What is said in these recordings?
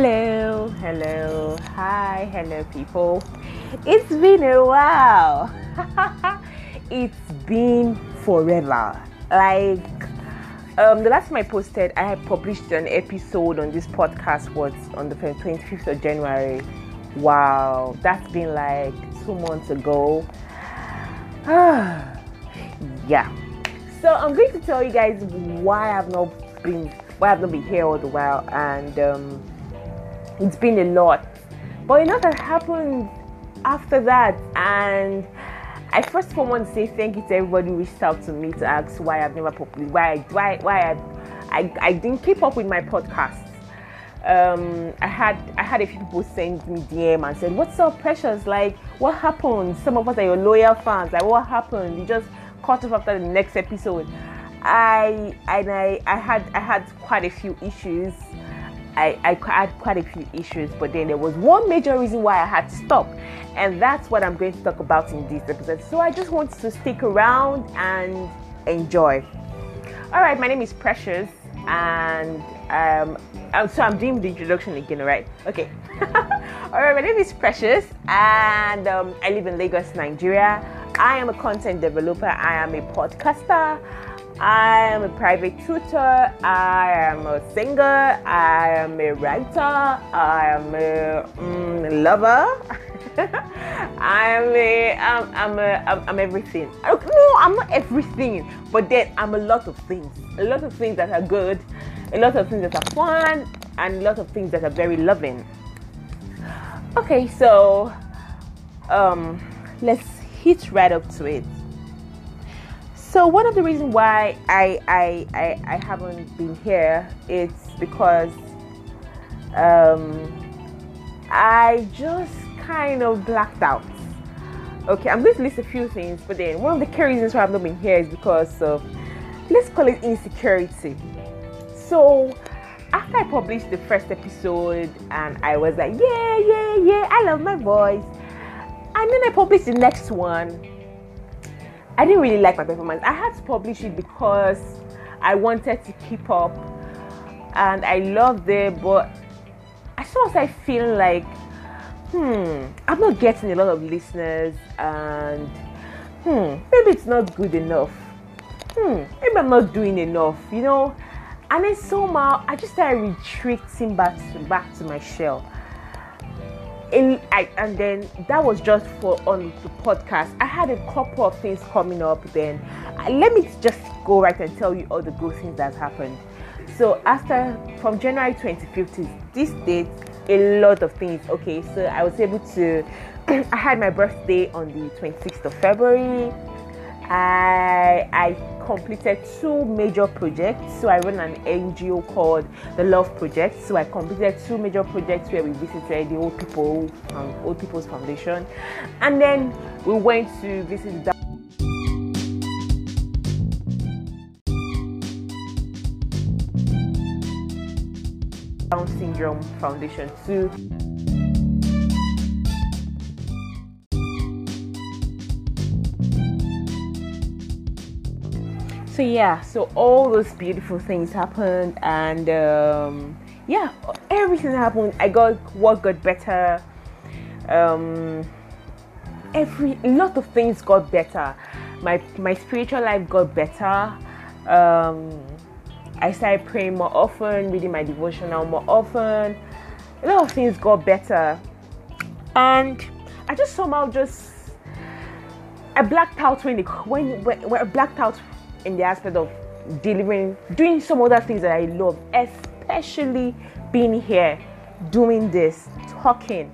Hello, hello, hi, hello, people. It's been a while. it's been forever. Like, um, the last time I posted, I had published an episode on this podcast was on the 25th of January. Wow, that's been like two months ago. yeah. So I'm going to tell you guys why I've not been why I've not been here all the while, and um, it's been a lot. But a lot has happened after that, and I first of all want to say thank you to everybody who reached out to me to ask why I've never published, why why why I, I, I didn't keep up with my podcast. Um, I had I had a few people send me DM and said, "What's up, Precious? Like, what happened? Some of us are your loyal fans. Like, what happened? You just cut off after the next episode." I and I I had I had quite a few issues. I, I had quite a few issues, but then there was one major reason why I had to stop, and that's what I'm going to talk about in this episode. So I just want to stick around and enjoy. All right, my name is Precious, and um, so I'm doing the introduction again, right? Okay. All right, my name is Precious, and um, I live in Lagos, Nigeria. I am a content developer. I am a podcaster. I am a private tutor. I am a singer. I am a writer. I am a mm, lover. I am a, I'm, I'm a, I'm, I'm everything. No, I'm not everything, but then I'm a lot of things. A lot of things that are good, a lot of things that are fun, and a lot of things that are very loving. Okay, so um, let's hit right up to it. So one of the reasons why I I, I, I haven't been here it's because um, I just kind of blacked out. Okay, I'm going to list a few things, but then one of the key reasons why I've not been here is because of let's call it insecurity. So after I published the first episode and I was like, yeah, yeah, yeah, I love my voice. And then I published the next one I didn't really like my performance. I had to publish it because I wanted to keep up and I loved it, but as soon as I feel like, hmm, I'm not getting a lot of listeners and hmm, maybe it's not good enough. Hmm, maybe I'm not doing enough, you know. And then somehow I just started retreating back to back to my shell in, I, and then that was just for on the podcast. I had a couple of things coming up. Then uh, let me just go right and tell you all the good things that happened. So after from January 25th to this date, a lot of things. Okay, so I was able to. I had my birthday on the 26th of February. I I completed two major projects. So I run an NGO called the Love Project. So I completed two major projects where we visited the Old People um, Old People's Foundation, and then we went to visit the Down Syndrome Foundation too. So yeah so all those beautiful things happened and um, yeah everything happened i got what got better. Um, every lot of things got better. My my spiritual life got better. Um, i started praying more often reading my devotional more often. A lot of things got better. And i just somehow just I blacked out when, it, when, when, when I blacked out in the aspect of delivering, doing some other things that I love, especially being here, doing this, talking,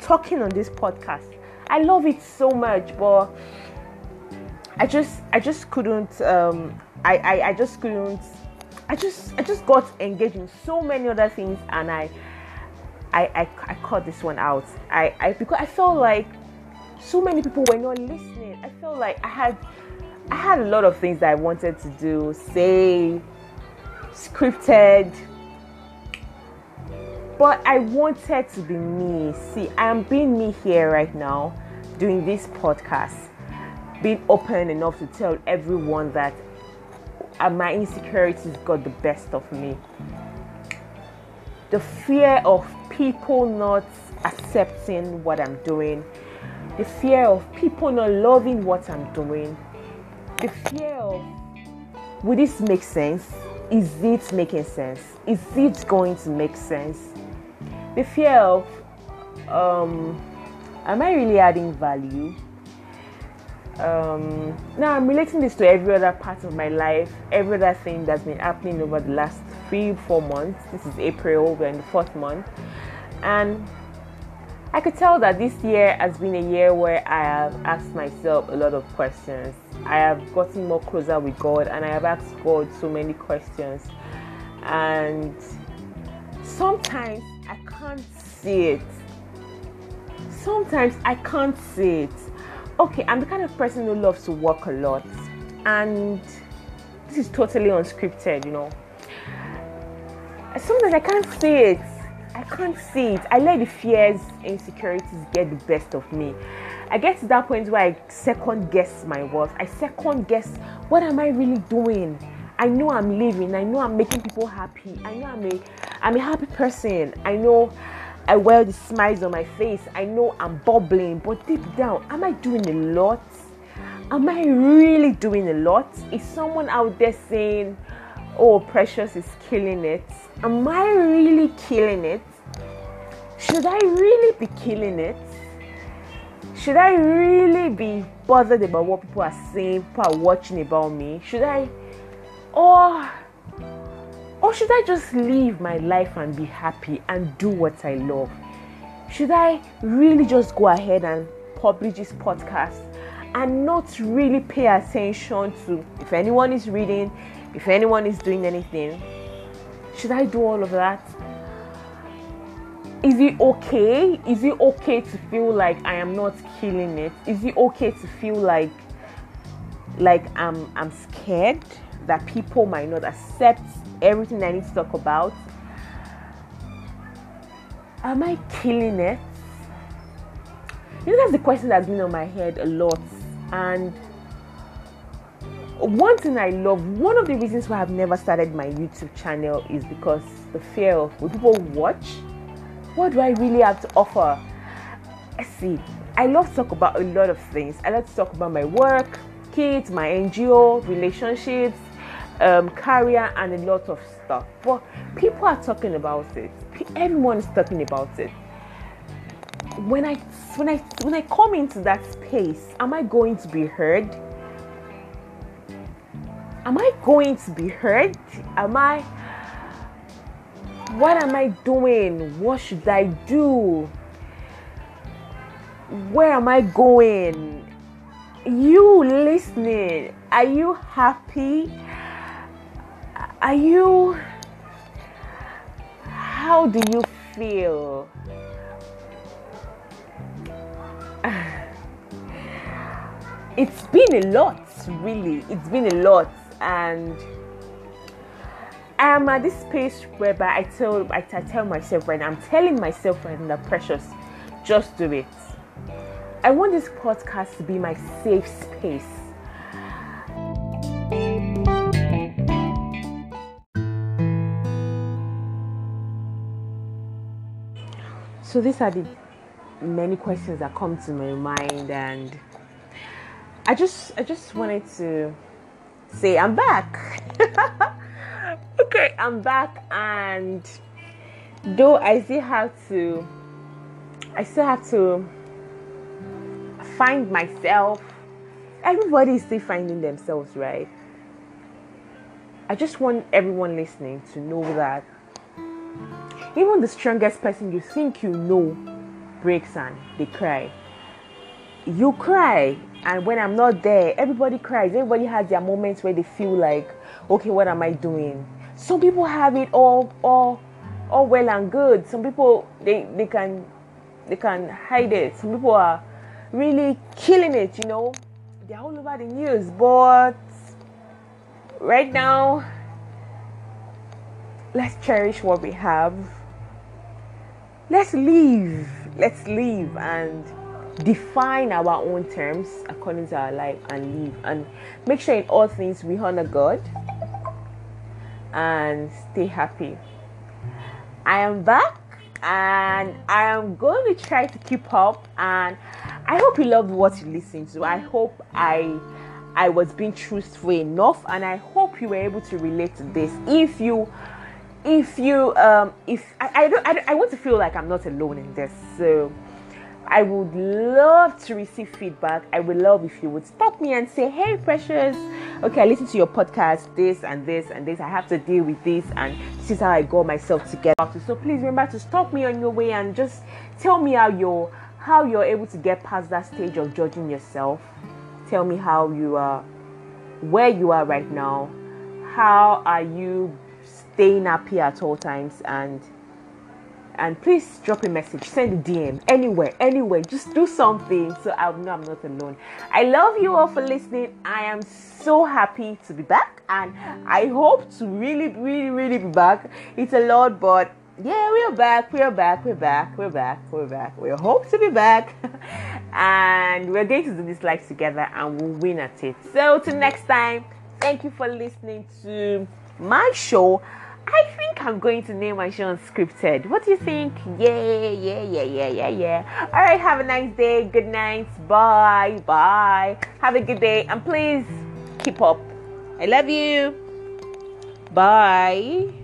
talking on this podcast. I love it so much, but I just, I just couldn't, um, I, I, I just couldn't, I just, I just got engaged in so many other things, and I, I, I, I cut this one out. I, I, because I felt like so many people were not listening. I felt like I had I had a lot of things that I wanted to do, say, scripted, but I wanted to be me. See, I am being me here right now, doing this podcast, being open enough to tell everyone that my insecurities got the best of me. the fear of people not accepting what I'm doing, the fear of people not loving what I'm doing, the fear of will this make sense? Is it making sense? Is it going to make sense? The fear of um, am I really adding value? Um, now I'm relating this to every other part of my life, every other thing that's been happening over the last three, four months. This is April, we're in the fourth month, and I could tell that this year has been a year where I have asked myself a lot of questions. I have gotten more closer with God, and I have asked God so many questions, and sometimes I can't see it. Sometimes I can't see it okay, I'm the kind of person who loves to work a lot, and this is totally unscripted, you know. Sometimes I can't see it. I can't see it. I let the fears, insecurities get the best of me. I get to that point where I second guess my worth. I second guess what am I really doing? I know I'm living. I know I'm making people happy. I know I'm a I'm a happy person. I know I wear the smiles on my face. I know I'm bubbling, but deep down, am I doing a lot? Am I really doing a lot? Is someone out there saying, Oh, Precious is killing it? Am I really killing it? Should I really be killing it? Should I really be bothered about what people are saying, people are watching about me? Should I, or or should I just live my life and be happy and do what I love? Should I really just go ahead and publish this podcast and not really pay attention to if anyone is reading, if anyone is doing anything? Should I do all of that? Is it okay? Is it okay to feel like I am not killing it? Is it okay to feel like like I'm I'm scared that people might not accept everything I need to talk about? Am I killing it? You know, that's the question that's been on my head a lot. And one thing I love, one of the reasons why I've never started my YouTube channel is because the fear of will people watch? What do I really have to offer? I see. I love to talk about a lot of things. I love to talk about my work, kids, my NGO, relationships, um, career, and a lot of stuff. But people are talking about it. Everyone is talking about it. When I when I when I come into that space, am I going to be heard? Am I going to be heard? Am I what am I doing? What should I do? Where am I going? You listening? Are you happy? Are you. How do you feel? It's been a lot, really. It's been a lot, and I am at this space whereby I tell I, tell myself right now, I'm telling myself right now, precious, just do it. I want this podcast to be my safe space. So these are the many questions that come to my mind and I just I just wanted to say I'm back. okay, I'm back and though I still have to I still have to find myself. Everybody is still finding themselves, right? I just want everyone listening to know that even the strongest person you think you know breaks and they cry. You cry, and when I'm not there, everybody cries. Everybody has their moments where they feel like, okay, what am I doing? Some people have it all, all, all well and good. Some people they they can they can hide it. Some people are really killing it. You know, they're all over the news. But right now, let's cherish what we have let's live let's live and define our own terms according to our life and live and make sure in all things we honor god and stay happy I am back and I am going to try to keep up and I hope you loved what you listened to. I hope I I was being truthful enough and I hope you were able to relate to this. If you if you um if I I, don't, I, I want to feel like I'm not alone in this. So I would love to receive feedback. I would love if you would stop me and say, Hey, precious, okay, I listened to your podcast, this and this and this. I have to deal with this, and this is how I got myself together. So please remember to stop me on your way and just tell me how you're how you're able to get past that stage of judging yourself. Tell me how you are where you are right now. How are you staying happy at all times and and please drop a message, send a DM anywhere, anywhere. Just do something so I know I'm not alone. I love you all for listening. I am so happy to be back, and I hope to really, really, really be back. It's a lot, but yeah, we're back, we're back, we're back, we're back, we're back. We hope to be back, and we're going to do this life together, and we'll win at it. So, till next time, thank you for listening to my show. I think I'm going to name my show unscripted. What do you think? Yeah, yeah, yeah, yeah, yeah, yeah. All right, have a nice day. Good night. Bye, bye. Have a good day, and please keep up. I love you. Bye.